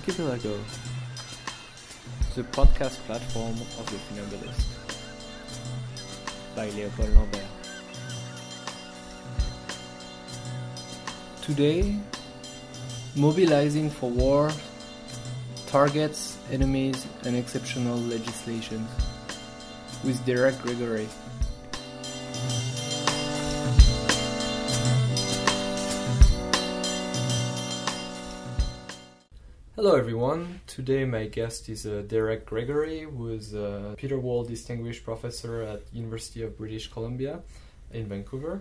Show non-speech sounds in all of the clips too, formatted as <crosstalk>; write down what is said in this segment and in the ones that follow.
Archipelago, the podcast platform of the Funambulist, by Leopold Lambert. Today, mobilizing for war, targets, enemies, and exceptional legislation, with Derek Gregory. Hello everyone. Today my guest is uh, Derek Gregory, who is a Peter Wall Distinguished Professor at University of British Columbia in Vancouver,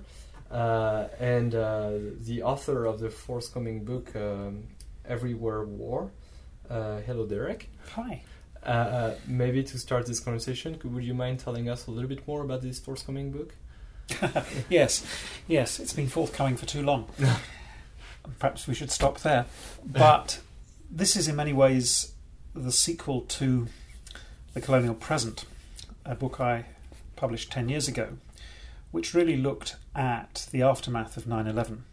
uh, and uh, the author of the forthcoming book um, Everywhere War. Uh, hello, Derek. Hi. Uh, uh, maybe to start this conversation, could, would you mind telling us a little bit more about this forthcoming book? <laughs> yes, yes, it's been forthcoming for too long. <laughs> Perhaps we should stop there. But this is in many ways the sequel to The Colonial Present, a book I published 10 years ago, which really looked at the aftermath of 9 11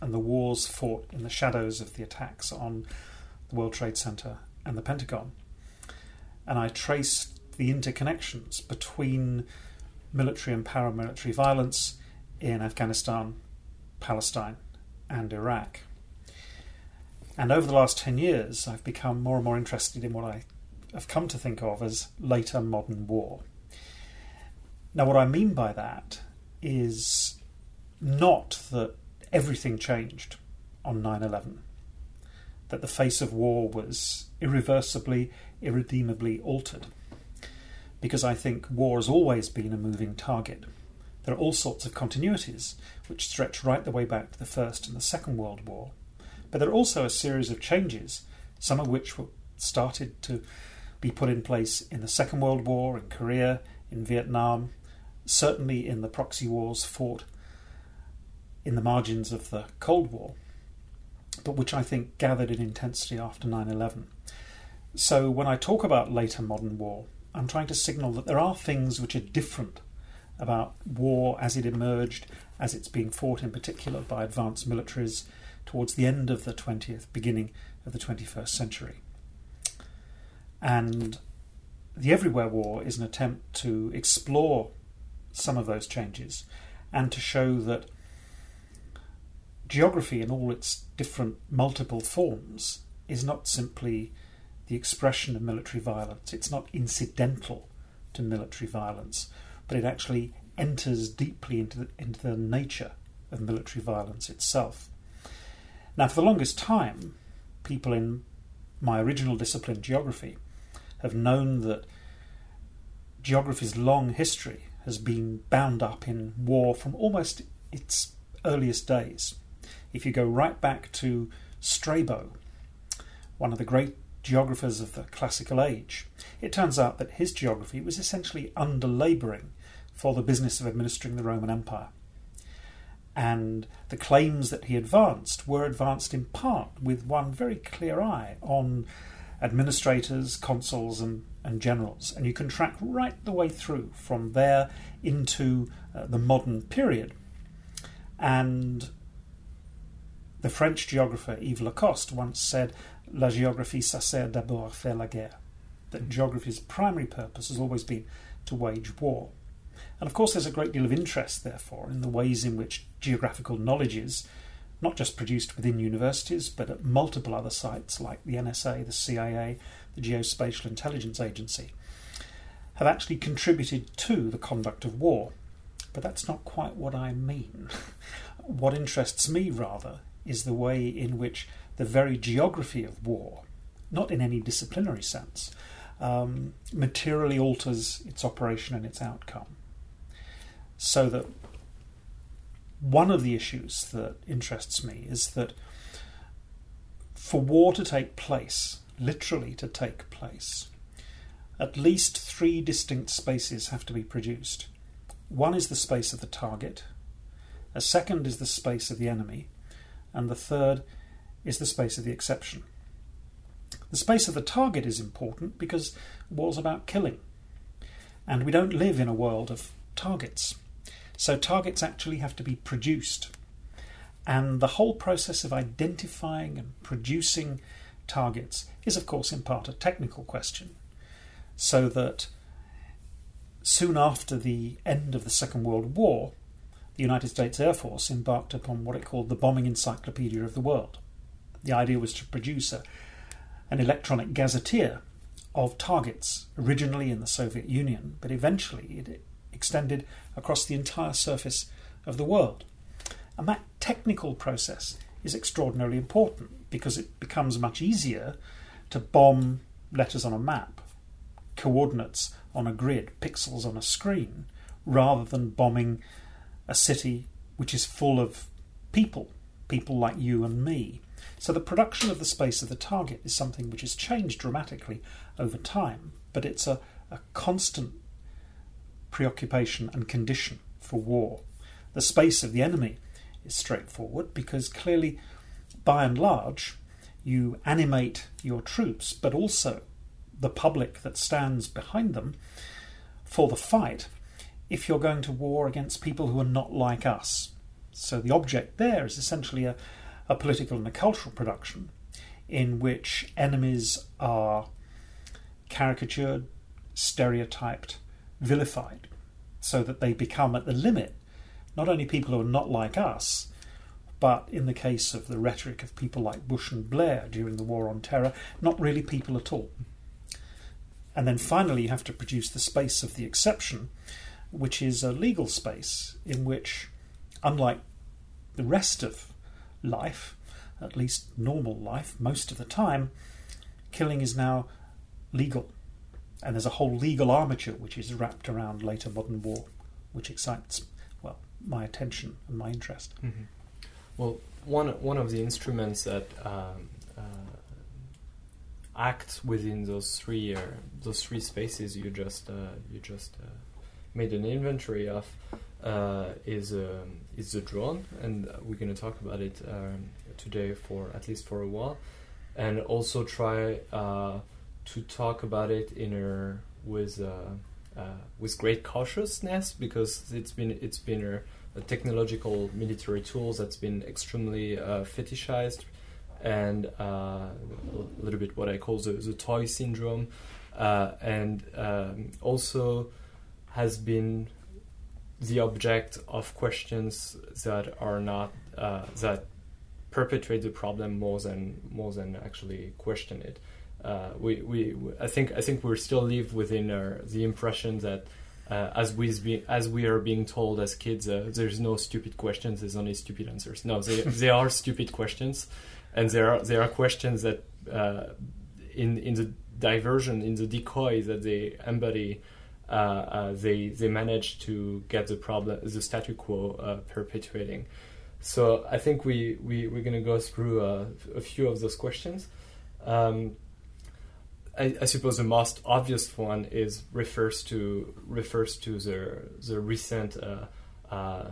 and the wars fought in the shadows of the attacks on the World Trade Center and the Pentagon. And I traced the interconnections between military and paramilitary violence in Afghanistan, Palestine, and Iraq. And over the last 10 years, I've become more and more interested in what I have come to think of as later modern war. Now, what I mean by that is not that everything changed on 9 11, that the face of war was irreversibly, irredeemably altered. Because I think war has always been a moving target. There are all sorts of continuities which stretch right the way back to the First and the Second World War but there are also a series of changes, some of which were started to be put in place in the Second World War, in Korea, in Vietnam, certainly in the proxy wars fought in the margins of the Cold War, but which I think gathered in intensity after 9 11. So when I talk about later modern war, I'm trying to signal that there are things which are different about war as it emerged, as it's being fought in particular by advanced militaries towards the end of the 20th, beginning of the 21st century. And the Everywhere War is an attempt to explore some of those changes and to show that geography in all its different multiple forms is not simply the expression of military violence, it's not incidental to military violence, but it actually enters deeply into the, into the nature of military violence itself. Now, for the longest time, people in my original discipline, geography, have known that geography's long history has been bound up in war from almost its earliest days. If you go right back to Strabo, one of the great geographers of the classical age, it turns out that his geography was essentially under labouring for the business of administering the Roman Empire and the claims that he advanced were advanced in part with one very clear eye on administrators, consuls, and, and generals. And you can track right the way through from there into uh, the modern period. And the French geographer Yves Lacoste once said, La géographie, ça sert d'abord à faire la guerre. That geography's primary purpose has always been to wage war. And of course, there's a great deal of interest, therefore, in the ways in which geographical knowledge is not just produced within universities, but at multiple other sites like the NSA, the CIA, the Geospatial Intelligence Agency, have actually contributed to the conduct of war. But that's not quite what I mean. <laughs> what interests me, rather, is the way in which the very geography of war, not in any disciplinary sense, um, materially alters its operation and its outcome so that one of the issues that interests me is that for war to take place, literally to take place, at least three distinct spaces have to be produced. One is the space of the target, a second is the space of the enemy, and the third is the space of the exception. The space of the target is important because war's about killing, and we don't live in a world of targets. So targets actually have to be produced. And the whole process of identifying and producing targets is, of course, in part a technical question. So that soon after the end of the Second World War, the United States Air Force embarked upon what it called the Bombing Encyclopedia of the World. The idea was to produce a, an electronic gazetteer of targets, originally in the Soviet Union, but eventually it extended across the entire surface of the world. And that technical process is extraordinarily important because it becomes much easier to bomb letters on a map, coordinates on a grid, pixels on a screen, rather than bombing a city which is full of people, people like you and me. So the production of the space of the target is something which has changed dramatically over time, but it's a, a constant preoccupation and condition for war. The space of the enemy is straightforward because clearly, by and large, you animate your troops, but also the public that stands behind them for the fight if you're going to war against people who are not like us. So the object there is essentially a, a political and a cultural production in which enemies are caricatured, stereotyped, vilified, so that they become at the limit not only people who are not like us, but in the case of the rhetoric of people like Bush and Blair during the War on Terror, not really people at all. And then finally, you have to produce the space of the exception, which is a legal space in which, unlike the rest of life, at least normal life, most of the time, killing is now legal. And there's a whole legal armature which is wrapped around later modern war, which excites, well, my attention and my interest. Mm-hmm. Well, one one of the instruments that um, uh, act within those three uh, those three spaces you just uh, you just uh, made an inventory of uh, is um, is the drone, and we're going to talk about it um, today for at least for a while, and also try uh, to talk about it in a with with great cautiousness because it's been it's been a technological military tool that's been extremely uh, fetishized and uh, a little bit what I call the, the toy syndrome, uh, and um, also has been the object of questions that are not uh, that perpetuate the problem more than more than actually question it. Uh, we, we, I think I think we still live within our, the impression that uh, as we be, as we are being told as kids, uh, there's no stupid questions. There's only stupid answers. No, they, <laughs> they are stupid questions, and there are there are questions that uh, in in the diversion in the decoy that they embody, uh, uh, they they manage to get the problem the statu quo uh, perpetuating. So I think we we we're gonna go through a few of those questions. Um, I, I, suppose the most obvious one is refers to refers to the the recent uh, uh,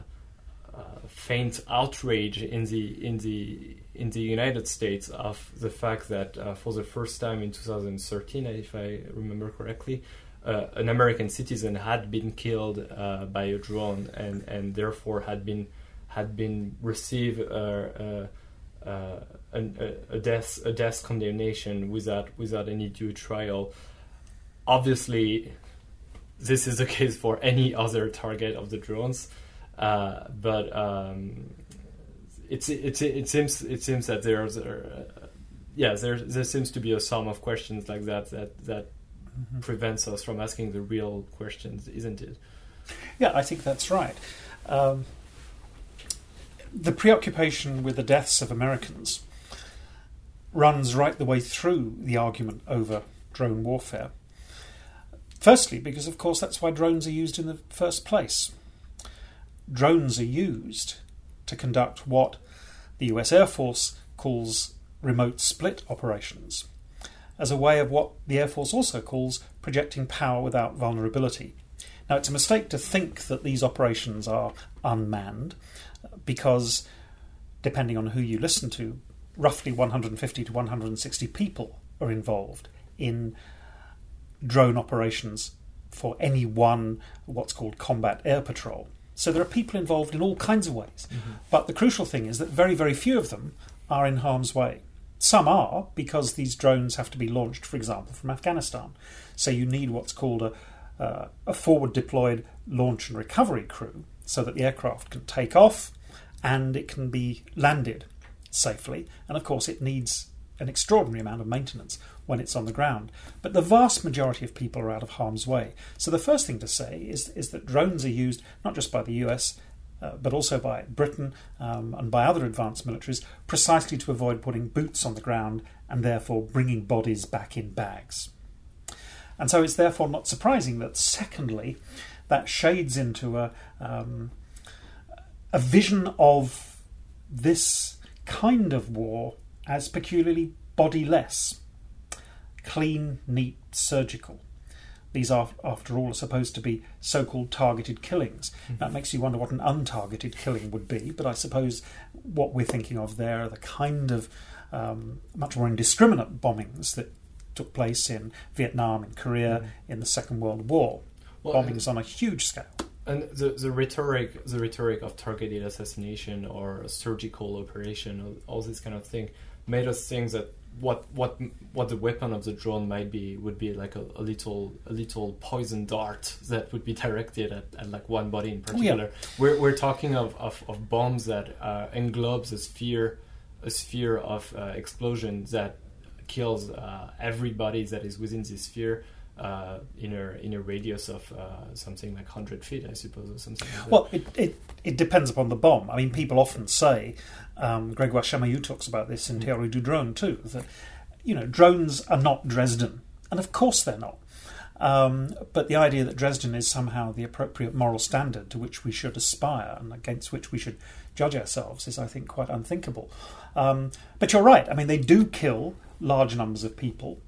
uh, faint outrage in the in the in the United States of the fact that uh, for the first time in 2013, if I remember correctly, uh, an American citizen had been killed uh, by a drone and and therefore had been had been received uh, a, a death a death condemnation without without any due trial. Obviously, this is the case for any other target of the drones, uh, but um, it's, it's, it seems it seems that there's uh, yeah there there seems to be a sum of questions like that that that mm-hmm. prevents us from asking the real questions, isn't it? Yeah, I think that's right. Um, the preoccupation with the deaths of Americans runs right the way through the argument over drone warfare. Firstly, because of course that's why drones are used in the first place. Drones are used to conduct what the US Air Force calls remote split operations, as a way of what the Air Force also calls projecting power without vulnerability. Now, it's a mistake to think that these operations are unmanned because, depending on who you listen to, roughly 150 to 160 people are involved in drone operations for any one what's called combat air patrol. So there are people involved in all kinds of ways. Mm-hmm. But the crucial thing is that very, very few of them are in harm's way. some are because these drones have to be launched, for example, from Afghanistan. So you need what's called a, uh, a forward deployed launch and recovery crew so that the aircraft can take off and it can be landed safely. And of course, it needs an extraordinary amount of maintenance when it's on the ground. But the vast majority of people are out of harm's way. So the first thing to say is, is that drones are used not just by the US. Uh, but also by Britain um, and by other advanced militaries, precisely to avoid putting boots on the ground and therefore bringing bodies back in bags. And so it's therefore not surprising that, secondly, that shades into a, um, a vision of this kind of war as peculiarly bodiless, clean, neat, surgical. These are, after all, are supposed to be so called targeted killings. Mm-hmm. That makes you wonder what an untargeted killing would be, but I suppose what we're thinking of there are the kind of um, much more indiscriminate bombings that took place in Vietnam, in Korea, mm-hmm. in the Second World War. Well, bombings on a huge scale. And the, the rhetoric the rhetoric of targeted assassination or surgical operation, or all this kind of thing, made us think that what what what the weapon of the drone might be would be like a, a little a little poison dart that would be directed at, at like one body in particular. Oh, yeah. We're we're talking of, of, of bombs that uh, englobes a sphere a sphere of uh, explosion that kills uh, everybody that is within this sphere uh, in a in a radius of uh, something like hundred feet, I suppose, or something. Like well, it, it it depends upon the bomb. I mean, people often say, um, Gregoire Chamayou talks about this in mm. Théorie du Drone too, that you know drones are not Dresden, and of course they're not. Um, but the idea that Dresden is somehow the appropriate moral standard to which we should aspire and against which we should judge ourselves is, I think, quite unthinkable. Um, but you're right. I mean, they do kill large numbers of people.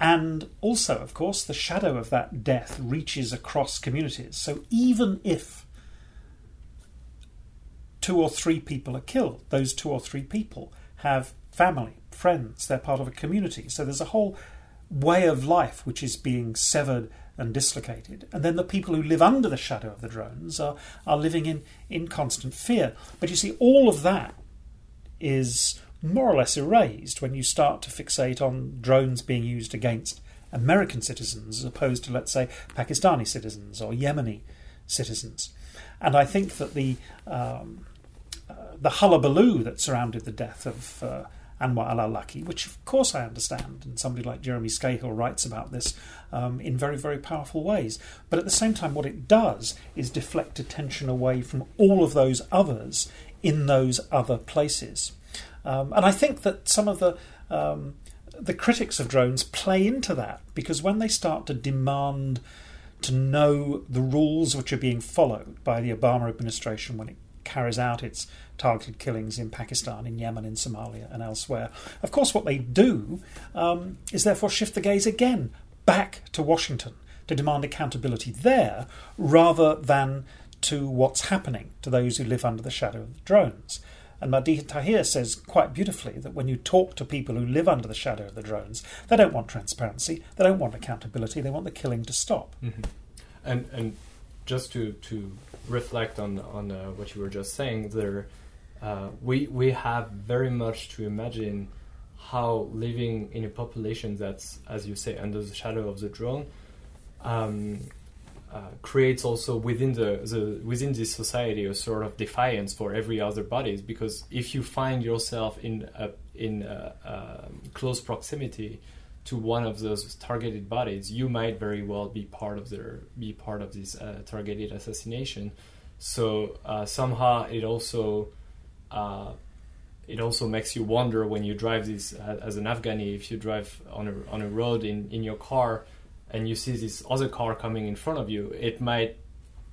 And also, of course, the shadow of that death reaches across communities. So even if two or three people are killed, those two or three people have family, friends, they're part of a community. So there's a whole way of life which is being severed and dislocated. And then the people who live under the shadow of the drones are, are living in, in constant fear. But you see, all of that is more or less erased when you start to fixate on drones being used against American citizens as opposed to, let's say, Pakistani citizens or Yemeni citizens. And I think that the um, uh, the hullabaloo that surrounded the death of uh, Anwar al Awlaki, which of course I understand, and somebody like Jeremy Scahill writes about this um, in very, very powerful ways. But at the same time, what it does is deflect attention away from all of those others in those other places. Um, and I think that some of the um, the critics of drones play into that because when they start to demand to know the rules which are being followed by the Obama administration when it carries out its targeted killings in Pakistan, in Yemen, in Somalia, and elsewhere. Of course, what they do um, is therefore shift the gaze again back to Washington to demand accountability there rather than to what's happening to those who live under the shadow of the drones. And Madiha Tahir says quite beautifully that when you talk to people who live under the shadow of the drones, they don't want transparency, they don't want accountability, they want the killing to stop. Mm-hmm. And and just to to reflect on on uh, what you were just saying, there uh, we we have very much to imagine how living in a population that's, as you say, under the shadow of the drone. Um, uh, creates also within the, the within this society a sort of defiance for every other bodies because if you find yourself in a, in a, a close proximity to one of those targeted bodies, you might very well be part of their be part of this uh, targeted assassination. So uh, somehow it also uh, it also makes you wonder when you drive this uh, as an Afghani if you drive on a on a road in in your car and you see this other car coming in front of you, it might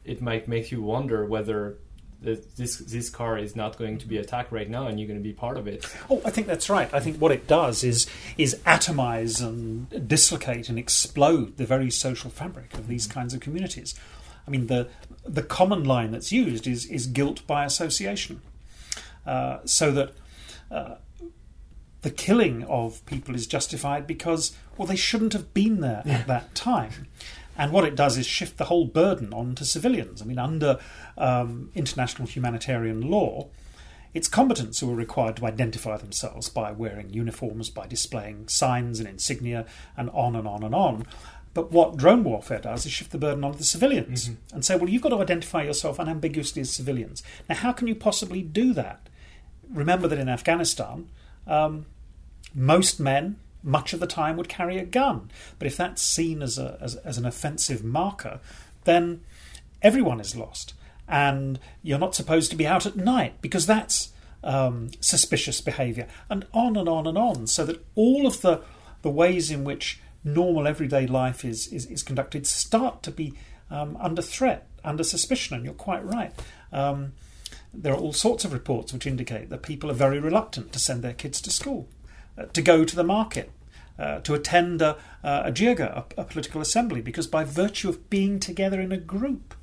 it might make you wonder whether this this car is not going to be attacked right now, and you're going to be part of it. Oh, I think that's right. I think what it does is is atomize and dislocate and explode the very social fabric of these kinds of communities. I mean, the the common line that's used is is guilt by association, uh, so that. Uh, the killing of people is justified because, well, they shouldn't have been there yeah. at that time. And what it does is shift the whole burden onto civilians. I mean, under um, international humanitarian law, it's combatants who are required to identify themselves by wearing uniforms, by displaying signs and insignia, and on and on and on. But what drone warfare does is shift the burden onto the civilians mm-hmm. and say, well, you've got to identify yourself unambiguously as civilians. Now, how can you possibly do that? Remember that in Afghanistan, um, most men, much of the time, would carry a gun. But if that's seen as, a, as, as an offensive marker, then everyone is lost. And you're not supposed to be out at night because that's um, suspicious behaviour, and on and on and on, so that all of the, the ways in which normal everyday life is, is, is conducted start to be um, under threat, under suspicion, and you're quite right. Um, there are all sorts of reports which indicate that people are very reluctant to send their kids to school, to go to the market, uh, to attend a, a jirga, a, a, political assembly, because by virtue of being together in a group,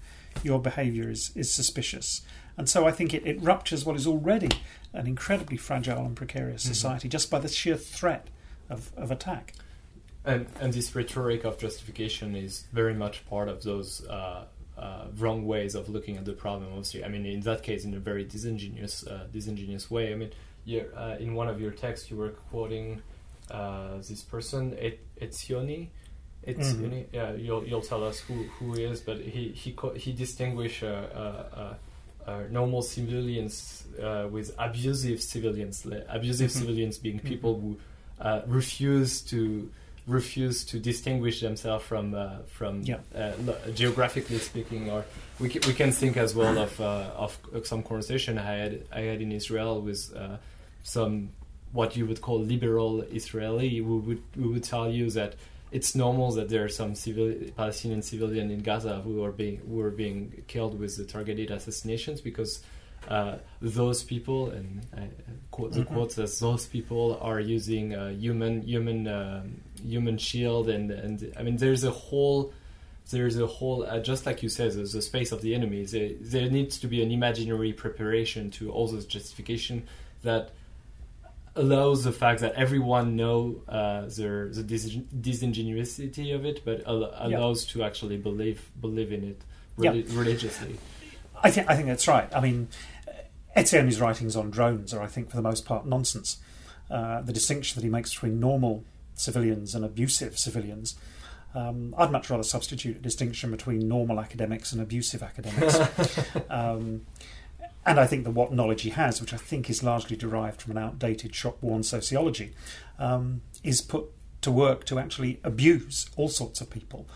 your behaviour is, is suspicious. And so I think it, it ruptures what is already an incredibly fragile and precarious mm-hmm. society just by the sheer threat of, of attack. And and this rhetoric of justification is very much part of those uh, uh, wrong ways of looking at the problem. Obviously, I mean, in that case, in a very disingenuous uh, disingenuous way. I mean, uh, in one of your texts, you were quoting uh, this person, et- Etzioni. Etzioni. Mm-hmm. Yeah, you'll you'll tell us who, who he is, but he he co- he distinguished uh, normal civilians with abusive civilians. Abusive mm-hmm. civilians being people mm-hmm. who refuse to refuse to distinguish themselves from uh, from yeah. uh, geographically speaking, or we can, we can think as well of uh, of some conversation I had I had in Israel with uh, some what you would call liberal Israeli who would who would tell you that it's normal that there are some civil Palestinian civilian in Gaza who are being who are being killed with the targeted assassinations because uh, those people, and I quote the mm-hmm. quotes as those people are using uh, human human um, human shield, and and I mean there's a whole there's a whole uh, just like you said there's a space of the enemy. There, there needs to be an imaginary preparation to all those justification that allows the fact that everyone know uh, the, the dis- disingenuity of it, but al- allows to actually believe believe in it religiously. I think I think that's right. I mean, Etzioni's writings on drones are, I think, for the most part, nonsense. Uh, the distinction that he makes between normal civilians and abusive civilians. Um, I'd much rather substitute a distinction between normal academics and abusive academics. <laughs> um, and I think that what knowledge he has, which I think is largely derived from an outdated, shop worn sociology, um, is put to work to actually abuse all sorts of people.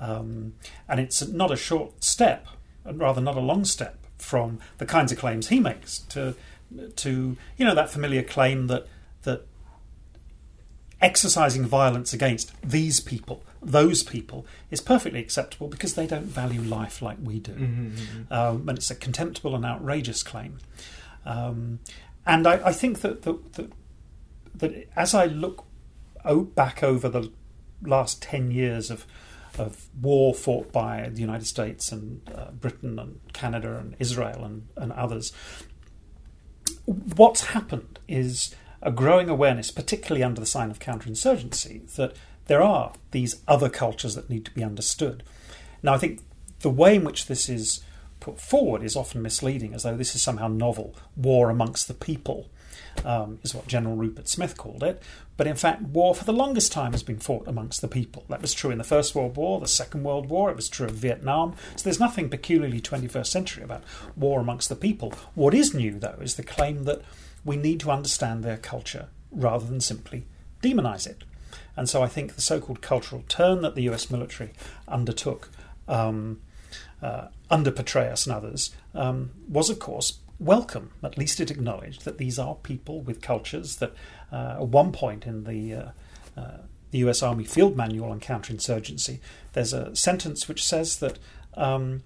Um, and it's not a short step, and rather not a long step, from the kinds of claims he makes to to you know that familiar claim that that exercising violence against these people, those people, is perfectly acceptable because they don't value life like we do, mm-hmm, mm-hmm. Um, and it's a contemptible and outrageous claim. Um, and I, I, think that, that that that as I look back over the last ten years of of war fought by the United States and uh, Britain and Canada and Israel and, and others. What's happened is a growing awareness, particularly under the sign of counterinsurgency, that there are these other cultures that need to be understood. Now, I think the way in which this is put forward is often misleading, as though this is somehow novel war amongst the people um, is what General Rupert Smith called it. But in fact, war for the longest time has been fought amongst the people. That was true in the First World War, the Second World War, it was true of Vietnam. So there's nothing peculiarly 21st century about war amongst the people. What is new, though, is the claim that we need to understand their culture rather than simply demonize it. And so I think the so called cultural turn that the US military undertook um, uh, under Petraeus and others um, was, of course, welcome. At least it acknowledged that these are people with cultures that, uh, at one point in the uh, uh, the U.S. Army Field Manual on Counterinsurgency, there's a sentence which says that um,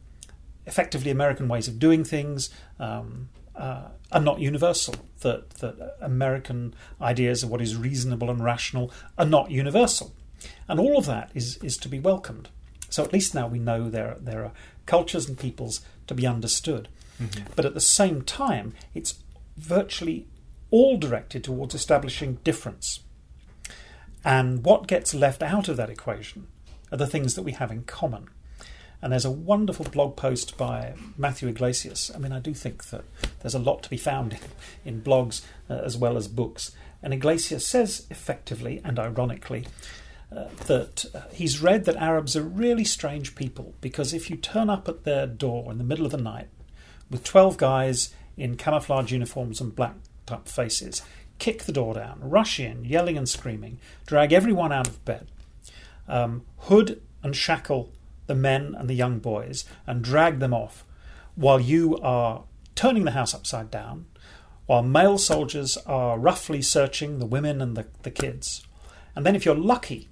effectively American ways of doing things um, uh, are not universal. That that American ideas of what is reasonable and rational are not universal, and all of that is is to be welcomed. So at least now we know there there are cultures and peoples to be understood. Mm-hmm. But at the same time, it's virtually all directed towards establishing difference. And what gets left out of that equation are the things that we have in common. And there's a wonderful blog post by Matthew Yglesias. I mean, I do think that there's a lot to be found in, in blogs uh, as well as books. And Yglesias says effectively and ironically uh, that uh, he's read that Arabs are really strange people because if you turn up at their door in the middle of the night with 12 guys in camouflage uniforms and blacked up faces, kick the door down, rush in, yelling and screaming, drag everyone out of bed, um, hood and shackle the men and the young boys, and drag them off while you are turning the house upside down, while male soldiers are roughly searching the women and the, the kids. And then, if you're lucky,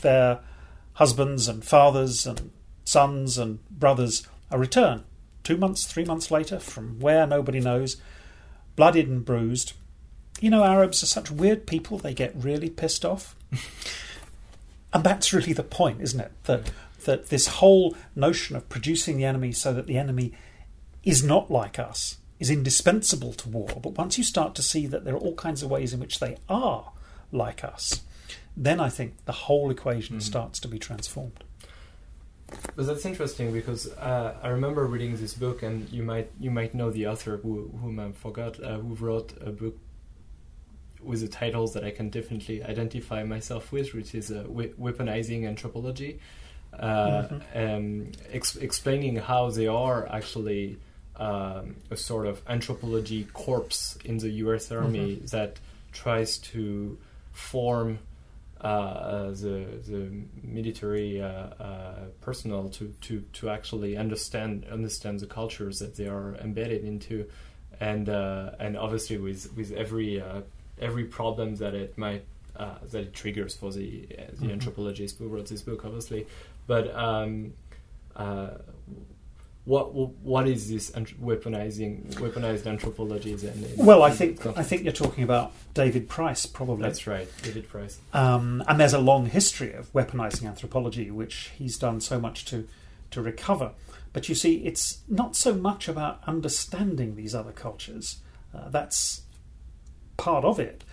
their husbands and fathers and sons and brothers are returned two months, three months later from where nobody knows, blooded and bruised. You know, Arabs are such weird people, they get really pissed off. <laughs> and that's really the point, isn't it? That, that this whole notion of producing the enemy so that the enemy is not like us is indispensable to war. But once you start to see that there are all kinds of ways in which they are like us, then I think the whole equation mm-hmm. starts to be transformed. But that's interesting because uh, I remember reading this book, and you might you might know the author who, whom I forgot, uh, who wrote a book with the titles that I can definitely identify myself with, which is uh, weaponizing anthropology, uh, mm-hmm. um, ex- explaining how they are actually um, a sort of anthropology corps in the U.S. Army mm-hmm. that tries to form uh, the the military uh, uh, personnel to, to, to actually understand understand the cultures that they are embedded into, and uh, and obviously with with every uh, every problem that it might that it triggers for the the mm-hmm. anthropologist who wrote this book, obviously, but um, what what is this weaponizing weaponized anthropology then? well, I think I think you're talking about David Price, probably. That's right, David Price. Um, and there's a long history of weaponizing anthropology, which he's done so much to to recover. But you see, it's not so much about understanding these other cultures. Uh, that's part of it,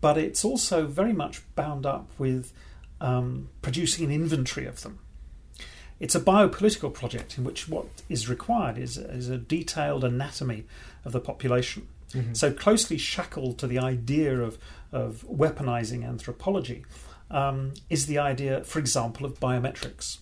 but it's also very much bound up with um, producing an inventory of them. It's a biopolitical project in which what is required is, is a detailed anatomy of the population. Mm-hmm. So closely shackled to the idea of, of weaponizing anthropology um, is the idea, for example, of biometrics,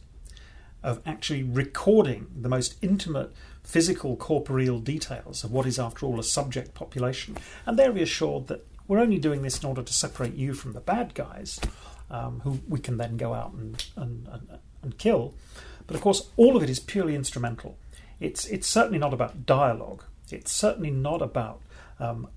of actually recording the most intimate physical corporeal details of what is, after all, a subject population. And they're reassured that we're only doing this in order to separate you from the bad guys, um, who we can then go out and, and, and, and kill. But of course, all of it is purely instrumental. It's, it's certainly not about dialogue. It's certainly not about um,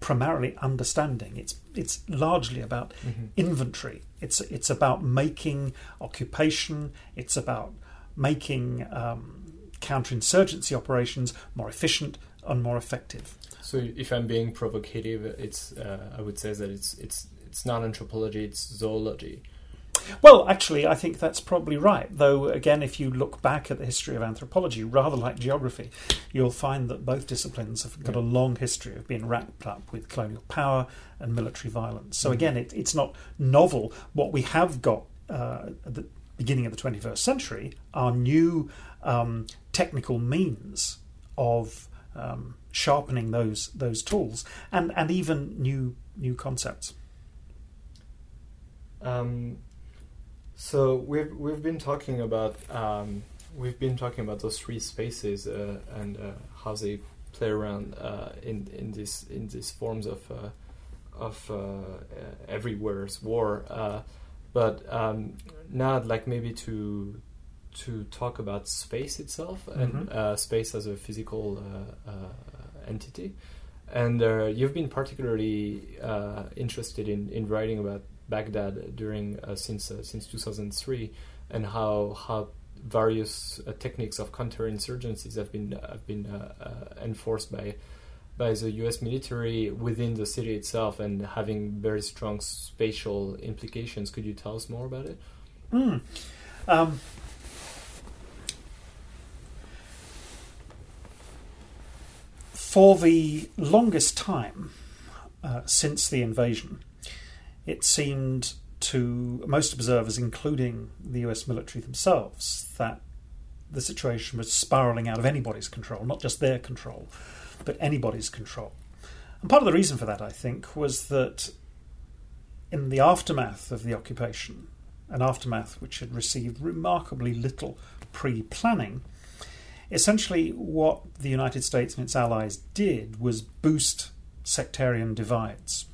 primarily understanding. It's, it's largely about mm-hmm. inventory. It's, it's about making occupation. It's about making um, counterinsurgency operations more efficient and more effective. So, if I'm being provocative, it's uh, I would say that it's it's it's not anthropology; it's zoology. Well, actually, I think that's probably right. Though, again, if you look back at the history of anthropology, rather like geography, you'll find that both disciplines have got a long history of being wrapped up with colonial power and military violence. So, mm-hmm. again, it, it's not novel. What we have got uh, at the beginning of the 21st century are new um, technical means of um, sharpening those those tools and, and even new new concepts. Um, so we've we've been talking about um, we've been talking about those three spaces uh, and uh, how they play around uh, in in this in these forms of uh, of uh, everywhere's war. Uh, but um, now I'd like maybe to to talk about space itself mm-hmm. and space as a physical entity. And you've been particularly interested in, in writing about Baghdad during uh, since uh, since 2003, and how how various uh, techniques of counterinsurgencies have been have been enforced by by the U.S. military within the city itself and having very strong spatial implications. Could you tell us more about it? Mm. Um, for the longest time uh, since the invasion, it seemed to most observers, including the US military themselves, that the situation was spiralling out of anybody's control, not just their control, but anybody's control. And part of the reason for that, I think, was that in the aftermath of the occupation, an aftermath which had received remarkably little pre planning, essentially what the United States and its allies did was boost sectarian divides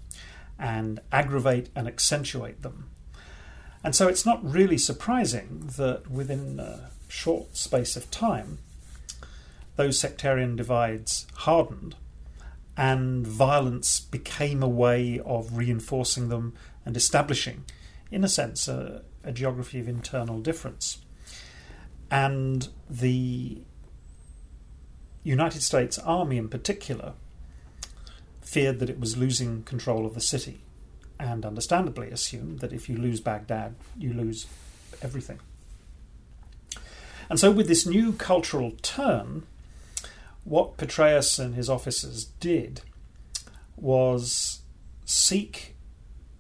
and aggravate and accentuate them. And so it's not really surprising that within a short space of time, those sectarian divides hardened and violence became a way of reinforcing them and establishing, in a sense, a, a geography of internal difference. And the United States Army, in particular, feared that it was losing control of the city and understandably assumed that if you lose Baghdad, you lose everything. And so, with this new cultural turn, what Petraeus and his officers did was seek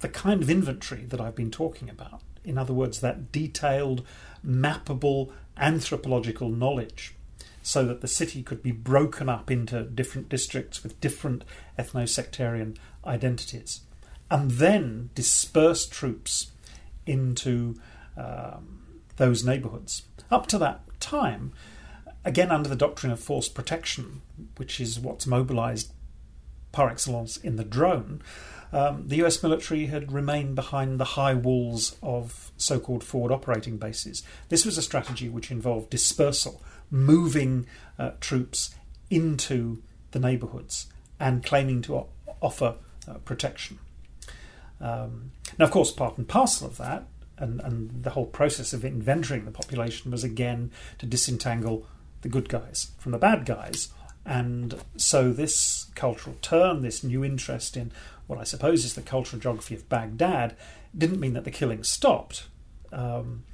the kind of inventory that I've been talking about. In other words, that detailed, mappable anthropological knowledge so that the city could be broken up into different districts with different ethno sectarian identities, and then disperse troops into um, those neighbourhoods. Up to that time, again under the doctrine of force protection, which is what's mobilised par excellence in the drone, um, the US military had remained behind the high walls of so called forward operating bases. This was a strategy which involved dispersal moving uh, troops into the neighbourhoods and claiming to offer uh, protection. Um, now, of course, part and parcel of that, and, and the whole process of inventorying the population was again to disentangle the good guys from the bad guys. And so, this cultural turn, this new interest in what I suppose is the cultural geography of Baghdad, didn't mean that the killing stopped. Um,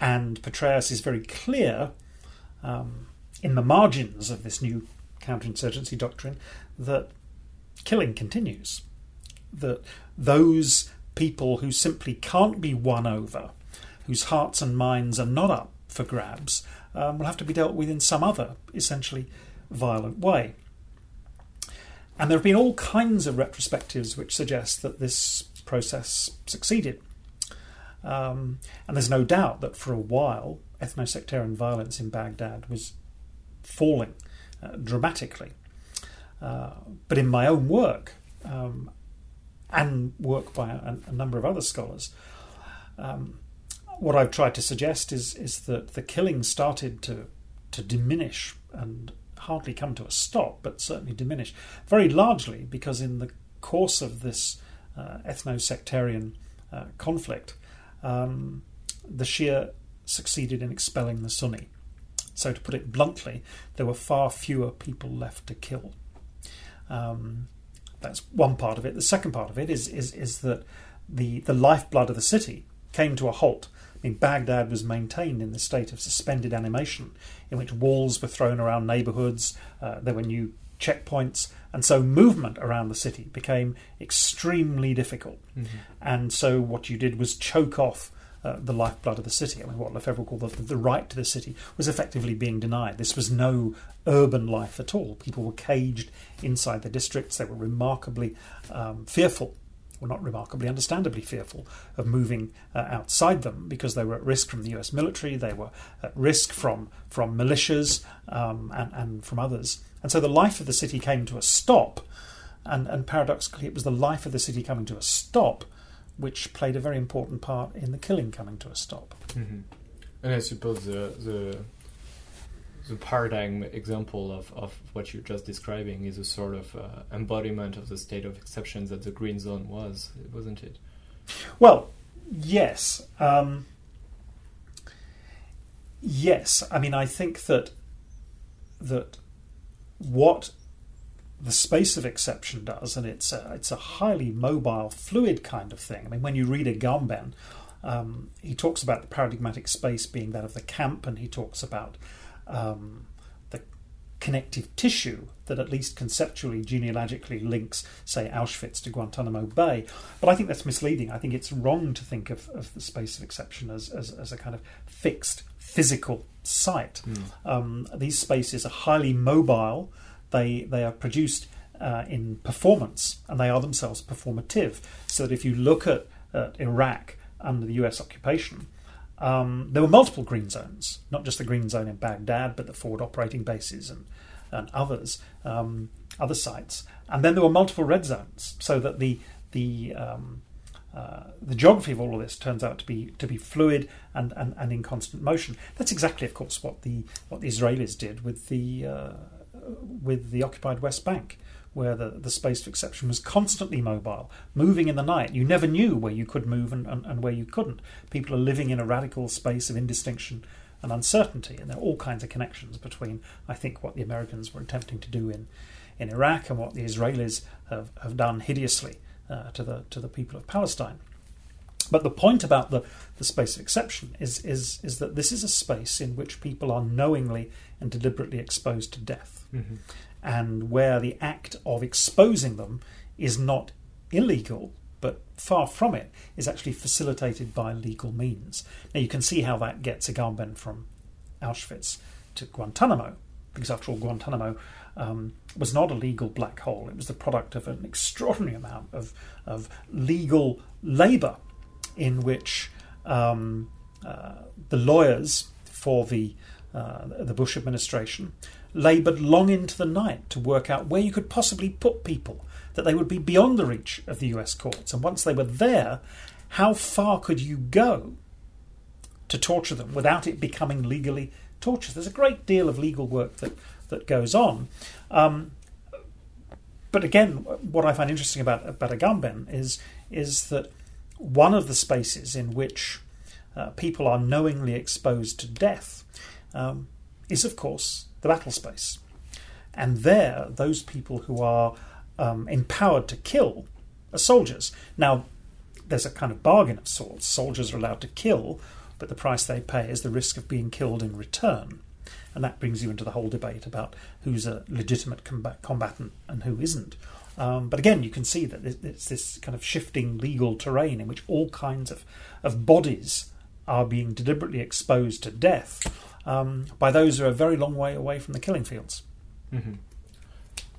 and Petraeus is very clear um, in the margins of this new counterinsurgency doctrine that killing continues. That those people who simply can't be won over, whose hearts and minds are not up for grabs, um, will have to be dealt with in some other, essentially violent way. And there have been all kinds of retrospectives which suggest that this process succeeded. Um, and there's no doubt that for a while ethno sectarian violence in Baghdad was falling uh, dramatically. Uh, but in my own work, um, and work by a, a, number of other scholars, um, what I've tried to suggest is is that the killing started to to diminish and hardly come to a stop, but certainly diminish very largely because in the course of this uh, ethno sectarian uh, conflict, um, the Shia succeeded in expelling the Sunni. So, to put it bluntly, there were far fewer people left to kill. Um, that's one part of it. The second part of it is is, is that the, the lifeblood of the city came to a halt. I mean, Baghdad was maintained in the state of suspended animation, in which walls were thrown around neighbourhoods, uh, there were new checkpoints, and so movement around the city became extremely difficult. Mm-hmm. And so, what you did was choke off uh, the lifeblood of the city. I mean, what Lefebvre called the, the right to the city was effectively being denied. This was no urban life at all. People were caged inside the districts. They were remarkably um, fearful well, not remarkably, understandably fearful of moving uh, outside them because they were at risk from the US military, they were at risk from, from militias um, and, and from others. And so the life of the city came to a stop, and, and paradoxically, it was the life of the city coming to a stop which played a very important part in the killing coming to a stop. Mm-hmm. And I suppose the, the the paradigm example of, of what you're just describing is a sort of uh, embodiment of the state of exceptions that the green zone was, wasn't it? Well, yes. Um, yes. I mean, I think that that what the space of exception does, and it's a, it's a highly mobile, fluid kind of thing. I mean, when you read Agamben, um, he talks about the paradigmatic space being that of the camp, and he talks about um, the connective tissue that at least conceptually, genealogically links, say, Auschwitz to Guantanamo Bay. But I think that's misleading. I think it's wrong to think of, of the space of exception as, as, as a kind of fixed physical site. Mm. Um, these spaces are highly mobile. They they are produced uh, in performance, and they are themselves performative. So that if you look at, at Iraq under the U.S. occupation, um, there were multiple green zones, not just the green zone in Baghdad, but the forward operating bases and and others, um, other sites, and then there were multiple red zones, so that the the um, uh, the geography of all of this turns out to be to be fluid and, and, and in constant motion. That's exactly, of course, what the what the Israelis did with the uh, with the occupied West Bank, where the, the space of exception was constantly mobile, moving in the night. You never knew where you could move and, and, and where you couldn't. People are living in a radical space of indistinction and uncertainty, and there are all kinds of connections between, I think, what the Americans were attempting to do in, in Iraq and what the Israelis have, have done hideously uh, to the to the people of Palestine. But the point about the, the space of exception is, is, is that this is a space in which people are knowingly and deliberately exposed to death, Mm-hmm. and where the act of exposing them is not illegal, but far from it, is actually facilitated by legal means. Now you can see how that gets Agamben from Auschwitz to Guantanamo, because after all, Guantanamo um, was not a legal black hole. It was the product of an extraordinary amount of, of legal labour in which um, uh, the lawyers for the uh, the Bush administration laboured long into the night to work out where you could possibly put people that they would be beyond the reach of the U.S. courts. And once they were there, how far could you go to torture them without it becoming legally torture? There's a great deal of legal work that that goes on. Um, but again, what I find interesting about about Agamben is is that one of the spaces in which uh, people are knowingly exposed to death um, is, of course, the battle space. And there, those people who are um, empowered to kill are soldiers. Now, there's a kind of bargain of sorts. Soldiers are allowed to kill, but the price they pay is the risk of being killed in return. And that brings you into the whole debate about who's a legitimate combat- combatant and who isn't. Um, but again, you can see that it's this kind of shifting legal terrain in which all kinds of, of bodies are being deliberately exposed to death um, by those who are a very long way away from the killing fields. Mm-hmm.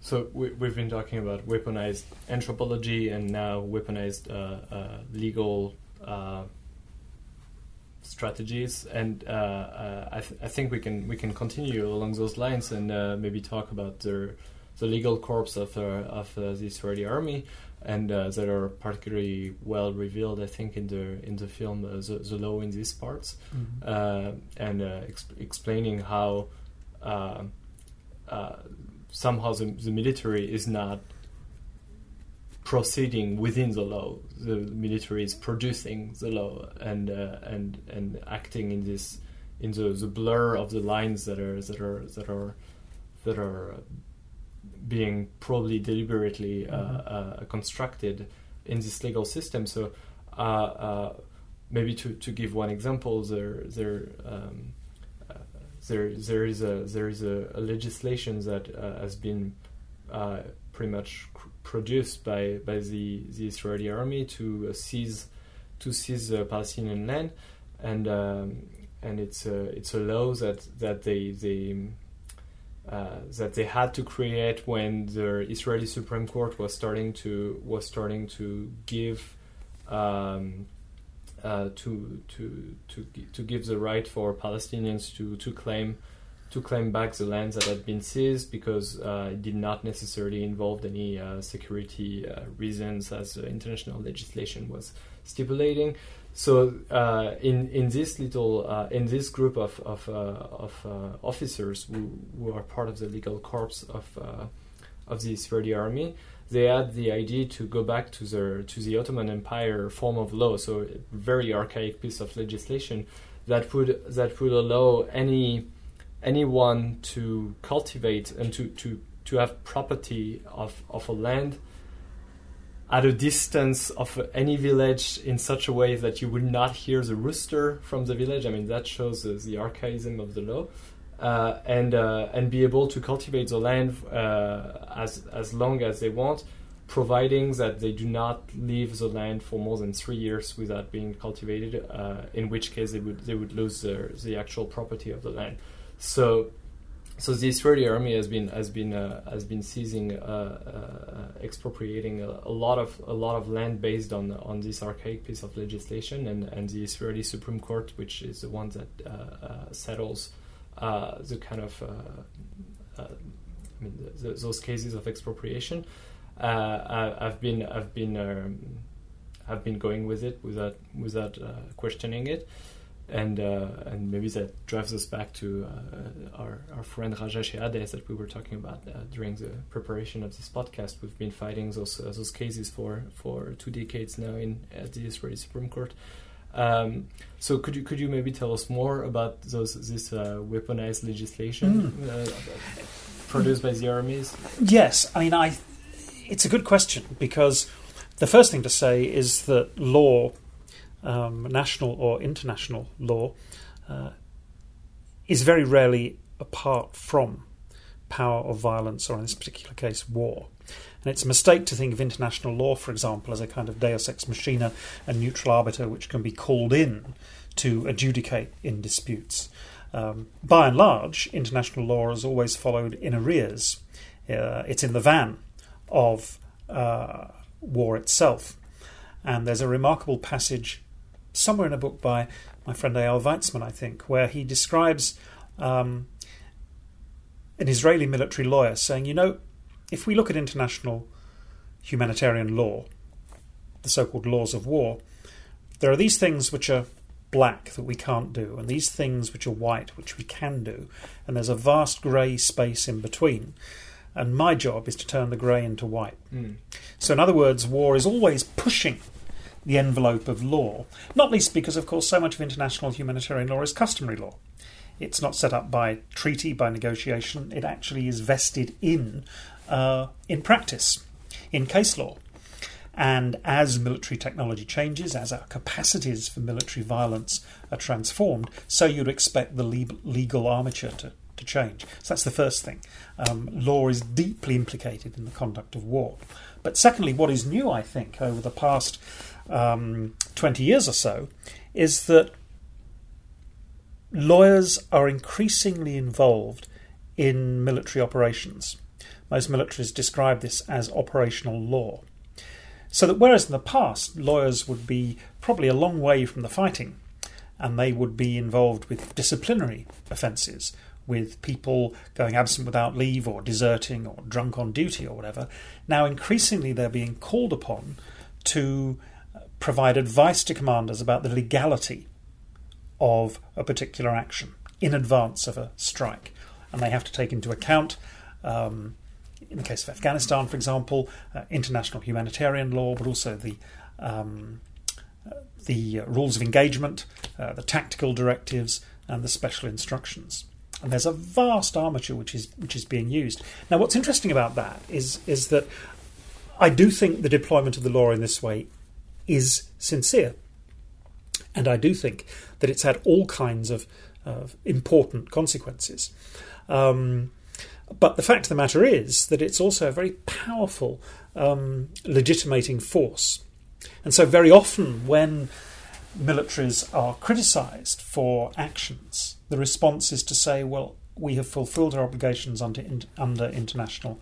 So we, we've been talking about weaponized anthropology and now weaponized uh, uh, legal uh, strategies, and uh, uh, I, th- I think we can we can continue along those lines and uh, maybe talk about the the legal corps of of the Israeli army and uh, that are particularly well revealed, I think, in the in the film uh, the, the law in these parts, Mhm. uh, and exp- explaining how somehow the, the military is not proceeding within the law. The military is producing the law and uh, and and acting in this in the, the blur of the lines that are that are that are that are being probably deliberately uh, Mhm. uh, constructed in this legal system. So uh, uh, maybe to, to give one example, there there um, uh, there there is a there is a, a legislation that uh, has been uh, pretty much cr- produced by by the, the Israeli army to uh, seize to seize Palestinian land, and um, and it's a it's a law that that they they uh, that they had to create when the Israeli Supreme Court was starting to was starting to give um, uh, to to to to give the right for Palestinians to to claim to claim back the lands that had been seized because uh, it did not necessarily involve any uh, security uh, reasons as international legislation was stipulating. So uh, in in this little uh, in this group of of, uh, of uh, officers who, who are part of the legal corps of uh, of the Israeli army, they had the idea to go back to the to the Ottoman Empire form of law. So a very archaic piece of legislation that would that would allow any anyone to cultivate and to to to have property of of a land at a distance of any village in such a way that you would not hear the rooster from the village. I mean, that shows uh, the archaism of the law. uh, and uh, and be able to cultivate the land uh, as as long as they want, providing that they do not leave the land for more than three years without being cultivated. Uh, in which case, they would they would lose their, the actual property of the land. So so the Israeli army has been has been uh, has been seizing, uh, uh, expropriating a, a, lot of a lot of land based on on this archaic piece of legislation, and, and the Israeli Supreme Court, which is the one that uh, uh, settles uh, the kind of I mean the, the, those cases of expropriation, I've been I've been um, I've been going with it without without questioning it and uh, and maybe that drives us back to uh, our our friend Raja Shehadeh that we were talking about uh, during the preparation of this podcast. We've been fighting those uh, those cases for for two decades now in at the Israeli Supreme Court. Um, so could you could you maybe tell us more about those this uh, weaponized legislation mm. produced by the armies? Yes, I mean I. It's a good question because the first thing to say is that law um, national or international law uh, is very rarely apart from power or violence, or in this particular case, war. And it's a mistake to think of international law, for example, as a kind of deus ex machina, a neutral arbiter which can be called in to adjudicate in disputes. Um, by and large, international law has always followed in arrears. Uh, it's in the van of uh, war itself. And there's a remarkable passage somewhere in a book by my friend Eyal Weizman, I think, where he describes um, an Israeli military lawyer saying, you know, if we look at international humanitarian law, the so called laws of war, there are these things which are black that we can't do, and these things which are white which we can do, and there's a vast grey space in between. And my job is to turn the grey into white. Mm. So, in other words, war is always pushing the envelope of law, not least because, of course, so much of international humanitarian law is customary law. It's not set up by treaty, by negotiation. It actually is vested in uh, in practice, in case law. And as military technology changes, as our capacities for military violence are transformed, so you'd expect the legal armature to, to change. So that's the first thing. Um, law is deeply implicated in the conduct of war. But secondly, what is new, I think, over the past um, 20 years or so is that lawyers are increasingly involved in military operations. Most militaries describe this as operational law. So that whereas in the past lawyers would be probably a long way from the fighting and they would be involved with disciplinary offences, with people going absent without leave or deserting or drunk on duty or whatever, now increasingly they're being called upon to provide advice to commanders about the legality of a particular action in advance of a strike. And they have to take into account, um, in the case of Afghanistan, for example, uh, international humanitarian law, but also the um, the rules of engagement, uh, the tactical directives, and the special instructions. And there's a vast armature which is which is being used. Now, what's interesting about that is is that I do think the deployment of the law in this way is sincere. And I do think that it's had all kinds of, important consequences. Um, but the fact of the matter is that it's also a very powerful um, legitimating force. And so, very often, when militaries are criticised for actions, the response is to say, well, we have fulfilled our obligations under, under international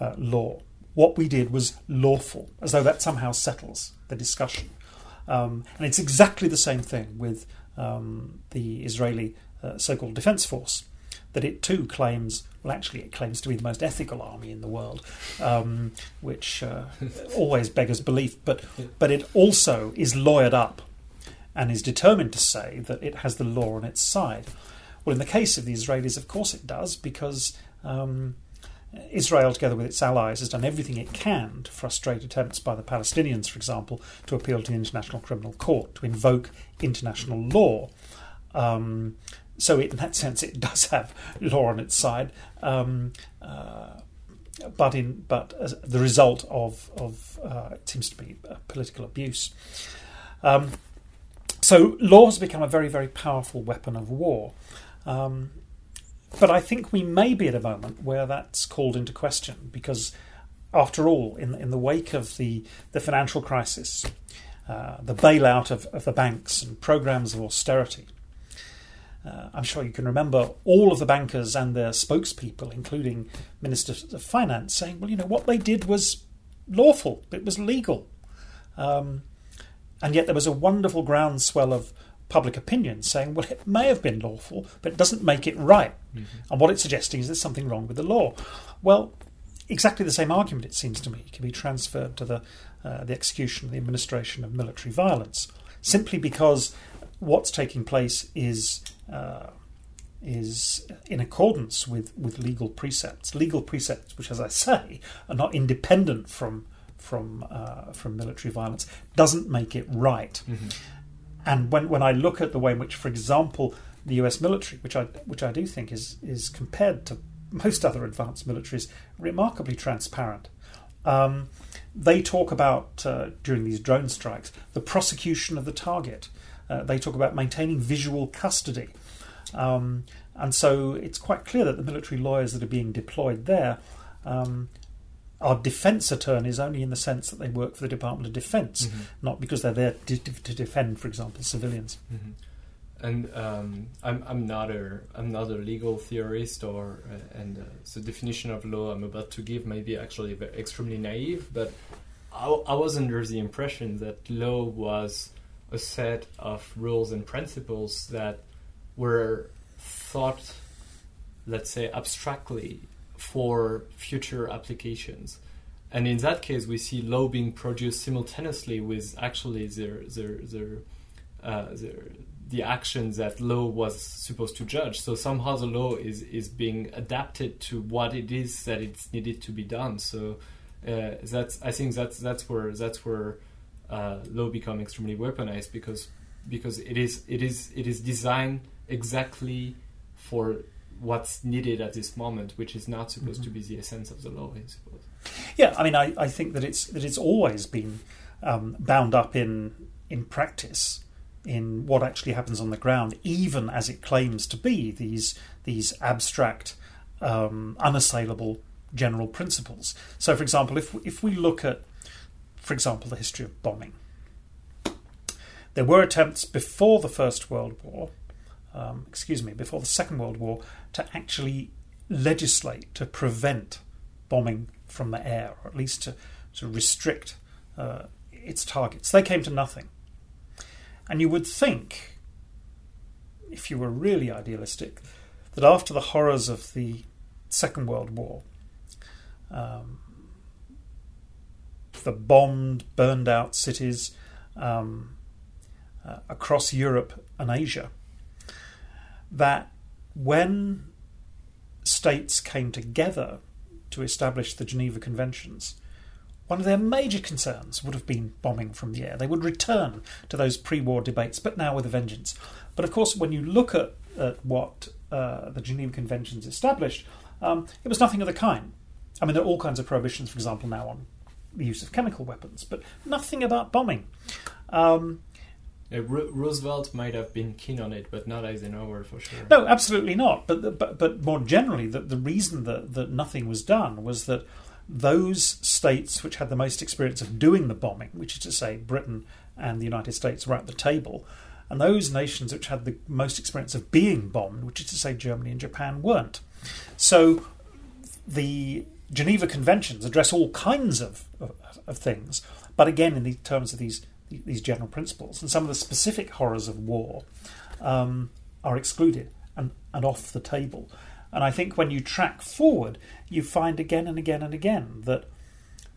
uh, law what we did was lawful, as though that somehow settles the discussion. Um, and it's exactly the same thing with um, the Israeli uh, so called Defense Force, that it too claims, well, actually, it claims to be the most ethical army in the world, um, which uh, <laughs> always beggars belief, but, but it also is lawyered up and is determined to say that it has the law on its side. Well, in the case of the Israelis, of course it does, because um, Israel, together with its allies, has done everything it can to frustrate attempts by the Palestinians, for example, to appeal to the International Criminal Court, to invoke international law. Um, so, in that sense, it <laughs> does have law on its side, um, uh, but in but the result of of uh, it seems to be political abuse. Um, so, law has become a very very powerful weapon of war. Um, but I think we may be at a moment where that's called into question because, after all, in in the wake of the the financial crisis, uh, the bailout of, of the banks and programs of austerity. Uh, I'm sure you can remember all of the bankers and their spokespeople, including ministers of finance, saying, "Well, you know what they did was lawful; it was legal." Um, and yet there was a wonderful groundswell of public opinion saying, well, it may have been lawful, but it doesn't make it right. Mm-hmm. And what it's suggesting is there's something wrong with the law. Well, exactly the same argument, it seems to me, can be transferred to the, uh, the execution, the administration of military violence, simply because what's taking place is. Uh, is in accordance with, with legal precepts. Legal precepts, which, as I say, are not independent from from uh, from military violence, doesn't make it right. Mm-hmm. And when, when I look at the way in which, for example, the US military, which I which I do think is is compared to most other advanced militaries, remarkably transparent. Um, they talk about uh, during these drone strikes the prosecution of the target. Uh, they talk about maintaining visual custody, um, and so it's quite clear that the military lawyers that are being deployed there um, are defence attorneys only in the sense that they work for the Department of Defence, mm-hmm. not because they're there to, to, defend, for example, civilians. Mm-hmm. And um, I'm I'm not a I'm not a legal theorist, or uh, and uh, the definition of law I'm about to give may be actually extremely naive, but I, I was under the impression that law was a set of rules and principles that were thought, let's say, abstractly for future applications. And in that case, we see law being produced simultaneously with actually their, their, their, uh, their, the actions that law was supposed to judge. So somehow the law is, is being adapted to what it is that it's needed to be done. So uh, that's I think that's that's where that's where uh, law become extremely weaponized because because it is it is it is designed exactly for what's needed at this moment, which is not supposed mm-hmm. to be the essence of the law, I suppose. Yeah, I mean, I, I think that it's that it's always been um, bound up in in practice in what actually happens on the ground, even as it claims to be these these abstract, um, unassailable general principles. So, for example, if if we look at, for example, the history of bombing, there were attempts before the First World War um, excuse me, before the Second World War, to actually legislate to prevent bombing from the air, or at least to, to restrict uh, its targets. They came to nothing. And you would think, if you were really idealistic, that after the horrors of the Second World War, um, the bombed, burned out cities um, uh, across Europe and Asia, that when states came together to establish the Geneva Conventions, one of their major concerns would have been bombing from the air. They would return to those pre war debates, but now with a vengeance. But of course, when you look at, at what uh, the Geneva Conventions established, um, it was nothing of the kind. I mean, there are all kinds of prohibitions, for example, now on the use of chemical weapons, but nothing about bombing. Um, uh, Roosevelt might have been keen on it, but not Eisenhower for sure. No, absolutely not. But but but more generally, that the reason that that nothing was done was that those states which had the most experience of doing the bombing, which is to say Britain and the United States, were at the table, and those nations which had the most experience of being bombed, which is to say Germany and Japan, weren't. So the Geneva Conventions address all kinds of, of, of things, but again in the terms of these these general principles, and some of the specific horrors of war um, are excluded and, and off the table. And I think when you track forward, you find again and again and again that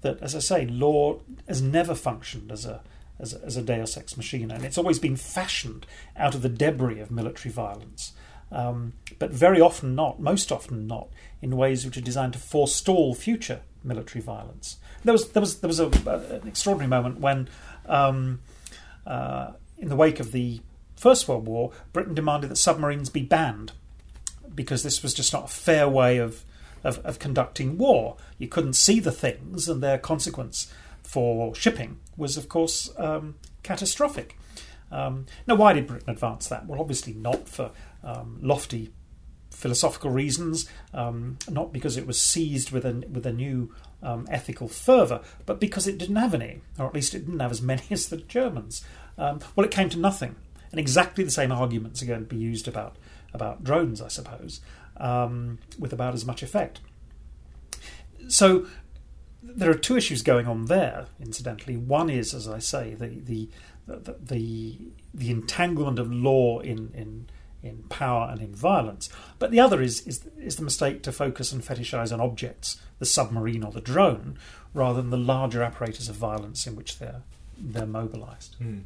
that, as I say, law has never functioned as a as a, as a Deus ex machina, and it's always been fashioned out of the debris of military violence. Um, but very often not, most often not, in ways which are designed to forestall future military violence. There was there was there was a, an extraordinary moment when um, uh, in the wake of the First World War, Britain demanded that submarines be banned because this was just not a fair way of, of, of conducting war. You couldn't see the things, and their consequence for shipping was, of course, um, catastrophic. Um, now, why did Britain advance that? Well, obviously not for um, lofty philosophical reasons, um, not because it was seized with a with a new um, ethical fervour, but because it didn't have any, or at least it didn't have as many <laughs> as the Germans. Um, well, it came to nothing, and exactly the same arguments are going to be used about about drones, I suppose, um, with about as much effect. So there are two issues going on there. Incidentally, one is, as I say, the the the the, the entanglement of law in in in power and in violence. But the other is, is is the mistake to focus and fetishize on objects, the submarine or the drone, rather than the larger apparatus of violence in which they're they're mobilized. Hmm.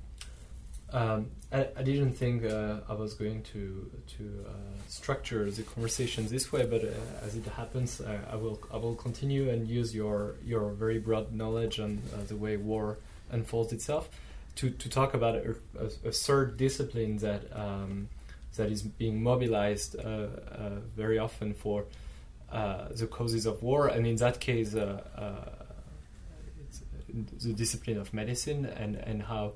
Um, I, I, didn't think uh, I was going to to uh, structure the conversation this way, but uh, as it happens, I will I will continue and use your your very broad knowledge on uh, the way war unfolds itself to, to talk about a, a, a third discipline that um, that is being mobilized uh, uh, very often for uh, the causes of war, and in that case, uh, the discipline of medicine and and how.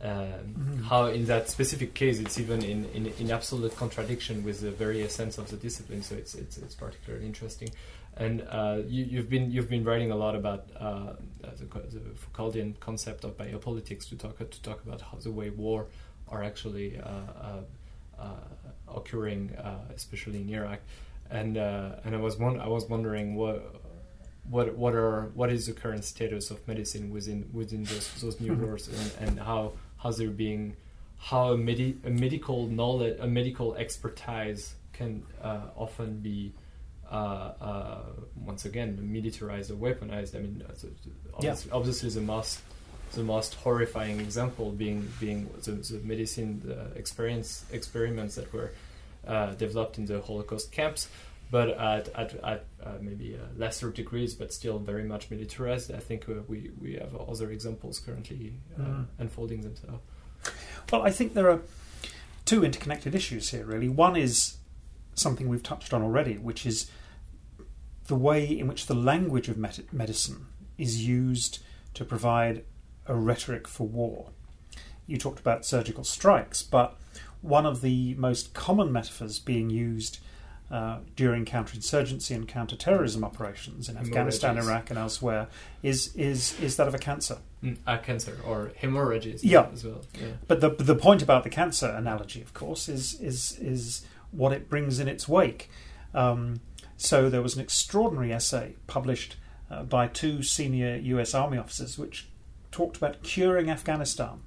Um, mm-hmm. How, in that specific case, it's even in, in, in, absolute contradiction with the very essence of the discipline. So it's it's, it's particularly interesting. And uh, you, have been you've been writing a lot about uh, the, the, Foucauldian concept of biopolitics to talk to talk about how the way war are actually uh, uh, occurring, uh, especially in Iraq. And and I was I was wondering what what what are what is the current status of medicine within within those, those new mm-hmm. wars and, and how how's there being how a, medi- a medical knowledge a medical expertise can uh, often be uh, uh, once again militarized or weaponized I mean obviously, yeah. obviously the most the most horrifying example being being the, the medicine the experience experiments that were uh, developed in the Holocaust camps, but at, at, at uh, maybe uh, lesser degrees, but still very much militarized. I think uh, we we have other examples currently mm. unfolding themselves. Well, I think there are two interconnected issues here. Really, one is something we've touched on already, which is the way in which the language of med- medicine is used to provide a rhetoric for war. You talked about surgical strikes, but one of the most common metaphors being used uh, during counterinsurgency and counterterrorism operations in Afghanistan, Iraq, and elsewhere is is is that of a cancer. Mm, a cancer or hemorrhages. Yeah. as well. Yeah. But the the point about the cancer analogy, of course, is is is what it brings in its wake. Um, so there was an extraordinary essay published uh, by two senior U.S. Army officers, which talked about curing Afghanistan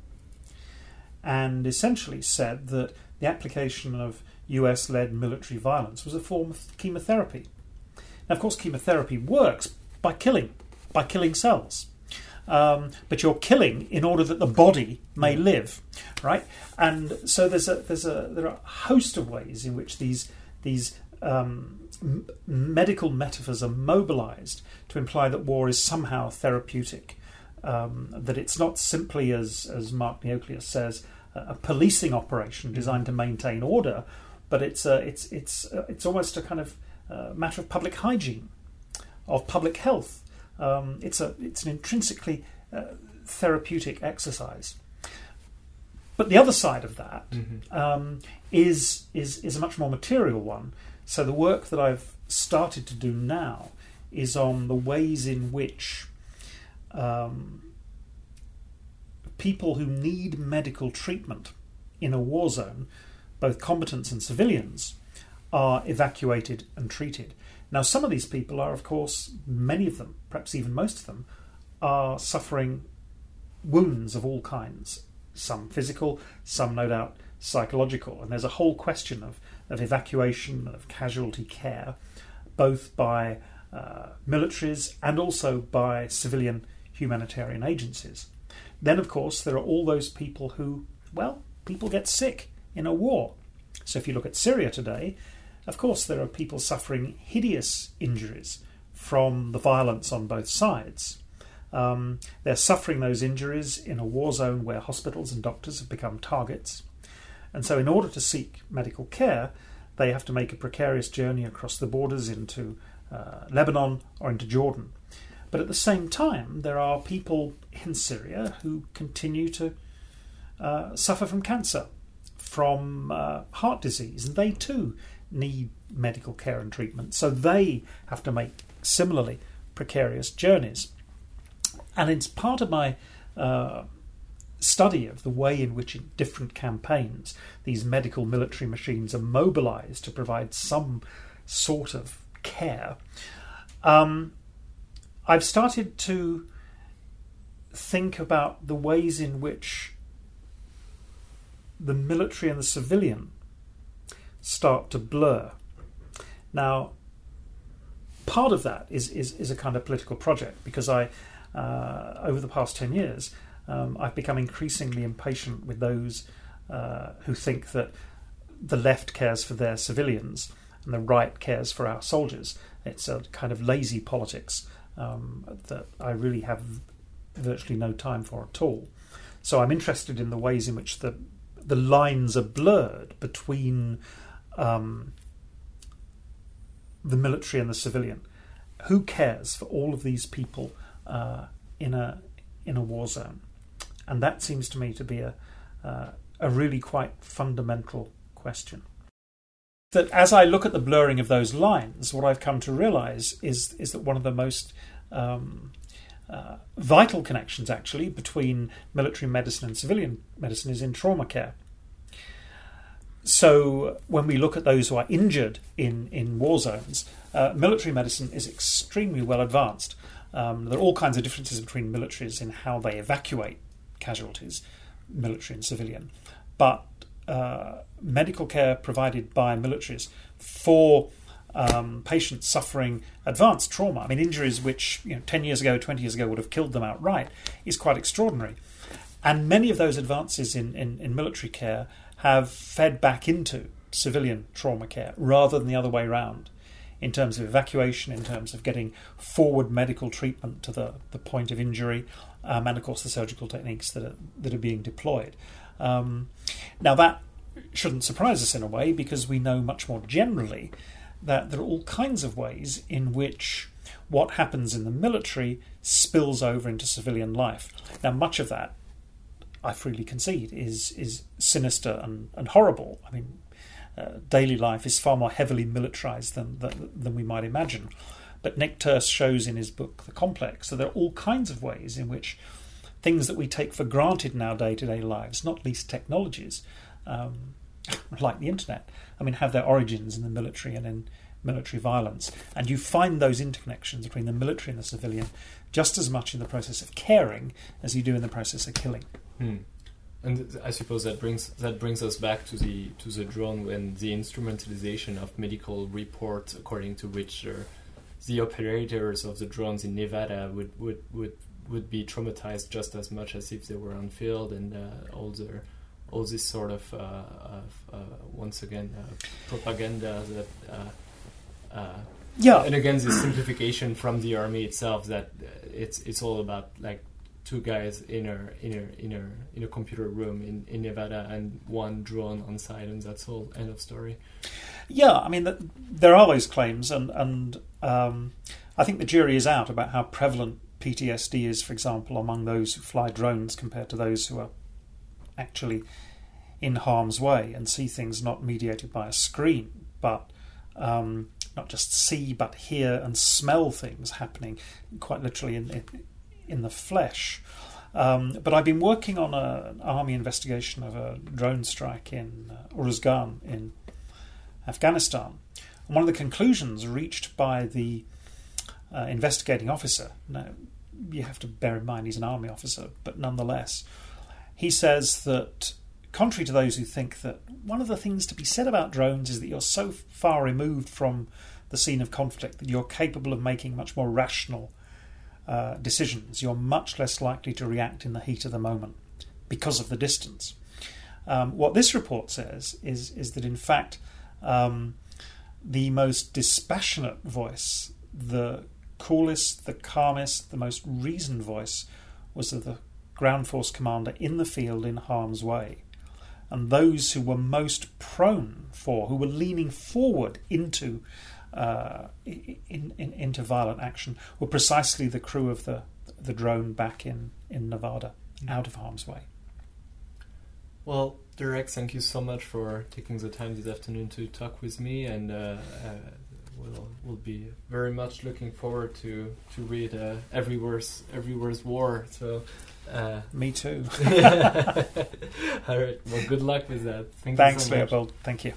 and essentially said that the application of US led military violence was a form of chemotherapy. Now, of course, chemotherapy works by killing, by killing cells. Um, but you're killing in order that the body may live, right? And so there's a there's a there are a host of ways in which these these um, m- medical metaphors are mobilized to imply that war is somehow therapeutic um, that it's not simply, as, as Mark Neocleous says, a policing operation mm-hmm. designed to maintain order, but it's a, it's it's it's almost a kind of uh, matter of public hygiene, of public health. Um, it's a it's an intrinsically uh, therapeutic exercise. But the other side of that mm-hmm. um, is is is a much more material one. So the work that I've started to do now is on the ways in which um, people who need medical treatment in a war zone, both combatants and civilians, are evacuated and treated. Now, some of these people are, of course, many of them, perhaps even most of them, are suffering wounds of all kinds, some physical, some no doubt psychological. And there's a whole question of, of evacuation, of casualty care, both by uh, militaries and also by civilian humanitarian agencies. Then, of course, there are all those people who, well, people get sick in a war. So if you look at Syria today, of course, there are people suffering hideous injuries from the violence on both sides. Um, they're suffering those injuries in a war zone where hospitals and doctors have become targets. And so, in order to seek medical care, they have to make a precarious journey across the borders into uh, Lebanon or into Jordan. But at the same time, there are people in Syria who continue to uh, suffer from cancer, from uh, heart disease, and they too need medical care and treatment. So they have to make similarly precarious journeys. And it's part of my uh, study of the way in which, in different campaigns, these medical military machines are mobilized to provide some sort of care. Um, I've started to think about the ways in which the military and the civilian start to blur. Now, part of that is, is, is a kind of political project because I, uh, over the past 10 years, um, I've become increasingly impatient with those uh, who think that the left cares for their civilians and the right cares for our soldiers. It's a kind of lazy politics um, that I really have virtually no time for at all. So I'm interested in the ways in which the the lines are blurred between um, the military and the civilian. Who cares for all of these people uh, in a in a war zone? And that seems to me to be a uh, a really quite fundamental question. That as I look at the blurring of those lines, what I've come to realise is is that one of the most um, uh, vital connections actually between military medicine and civilian medicine is in trauma care. So when we look at those who are injured in, in war zones, uh, military medicine is extremely well advanced. Um, there are all kinds of differences between militaries in how they evacuate casualties, military and civilian. But uh, medical care provided by militaries for um, patients suffering advanced trauma, I mean, injuries which you know, 10 years ago, 20 years ago would have killed them outright, is quite extraordinary. And many of those advances in, in, in military care have fed back into civilian trauma care rather than the other way around in terms of evacuation, in terms of getting forward medical treatment to the, the point of injury, um, and of course the surgical techniques that are, that are being deployed. Um, now, that shouldn't surprise us in a way because we know much more generally that there are all kinds of ways in which what happens in the military spills over into civilian life. Now, much of that, I freely concede, is is sinister and, and horrible. I mean, uh, daily life is far more heavily militarized than, than, than we might imagine. But Nick Turse shows in his book The Complex that there are all kinds of ways in which things that we take for granted in our day to day lives, not least technologies, um, like the internet, I mean, have their origins in the military and in military violence. And you find those interconnections between the military and the civilian just as much in the process of caring as you do in the process of killing. Hmm. And I suppose that brings that brings us back to the to the drone and the instrumentalization of medical reports, according to which uh, the operators of the drones in Nevada would, would, would, would be traumatized just as much as if they were on field, and uh, all their all this sort of, uh, of uh, once again uh, propaganda that. Uh, yeah, and again, the simplification from the army itself that it's it's all about like two guys in a in a in a in a computer room in, in Nevada and one drone on site, and that's all. End of story. Yeah, I mean, the, there are those claims, and and um, I think the jury is out about how prevalent PTSD is, for example, among those who fly drones compared to those who are actually in harm's way and see things not mediated by a screen, but um, not just see, but hear and smell things happening quite literally in, in, the flesh. Um, but I've been working on a, an army investigation of a drone strike in uh, Uruzgan in Afghanistan. And one of the conclusions reached by the uh, investigating officer, now you have to bear in mind he's an army officer, but nonetheless, he says that contrary to those who think that one of the things to be said about drones is that you're so far removed from the scene of conflict that you're capable of making much more rational uh, decisions. You're much less likely to react in the heat of the moment because of the distance. Um, what this report says is is that in fact um, the most dispassionate voice, the coolest, the calmest, the most reasoned voice was of the ground force commander in the field in harm's way and those who were most prone for, who were leaning forward into uh, in, in, into violent action, were precisely the crew of the the drone back in in Nevada, mm. out of harm's way. Well, Derek, thank you so much for taking the time this afternoon to talk with me, and uh, uh, we'll we'll be very much looking forward to to read uh, Everywhere's Everywhere's War. So. Uh, <laughs> Me too. <laughs> All right. Well, good luck with that. Thank Thanks, you so. Leopold. Thank you.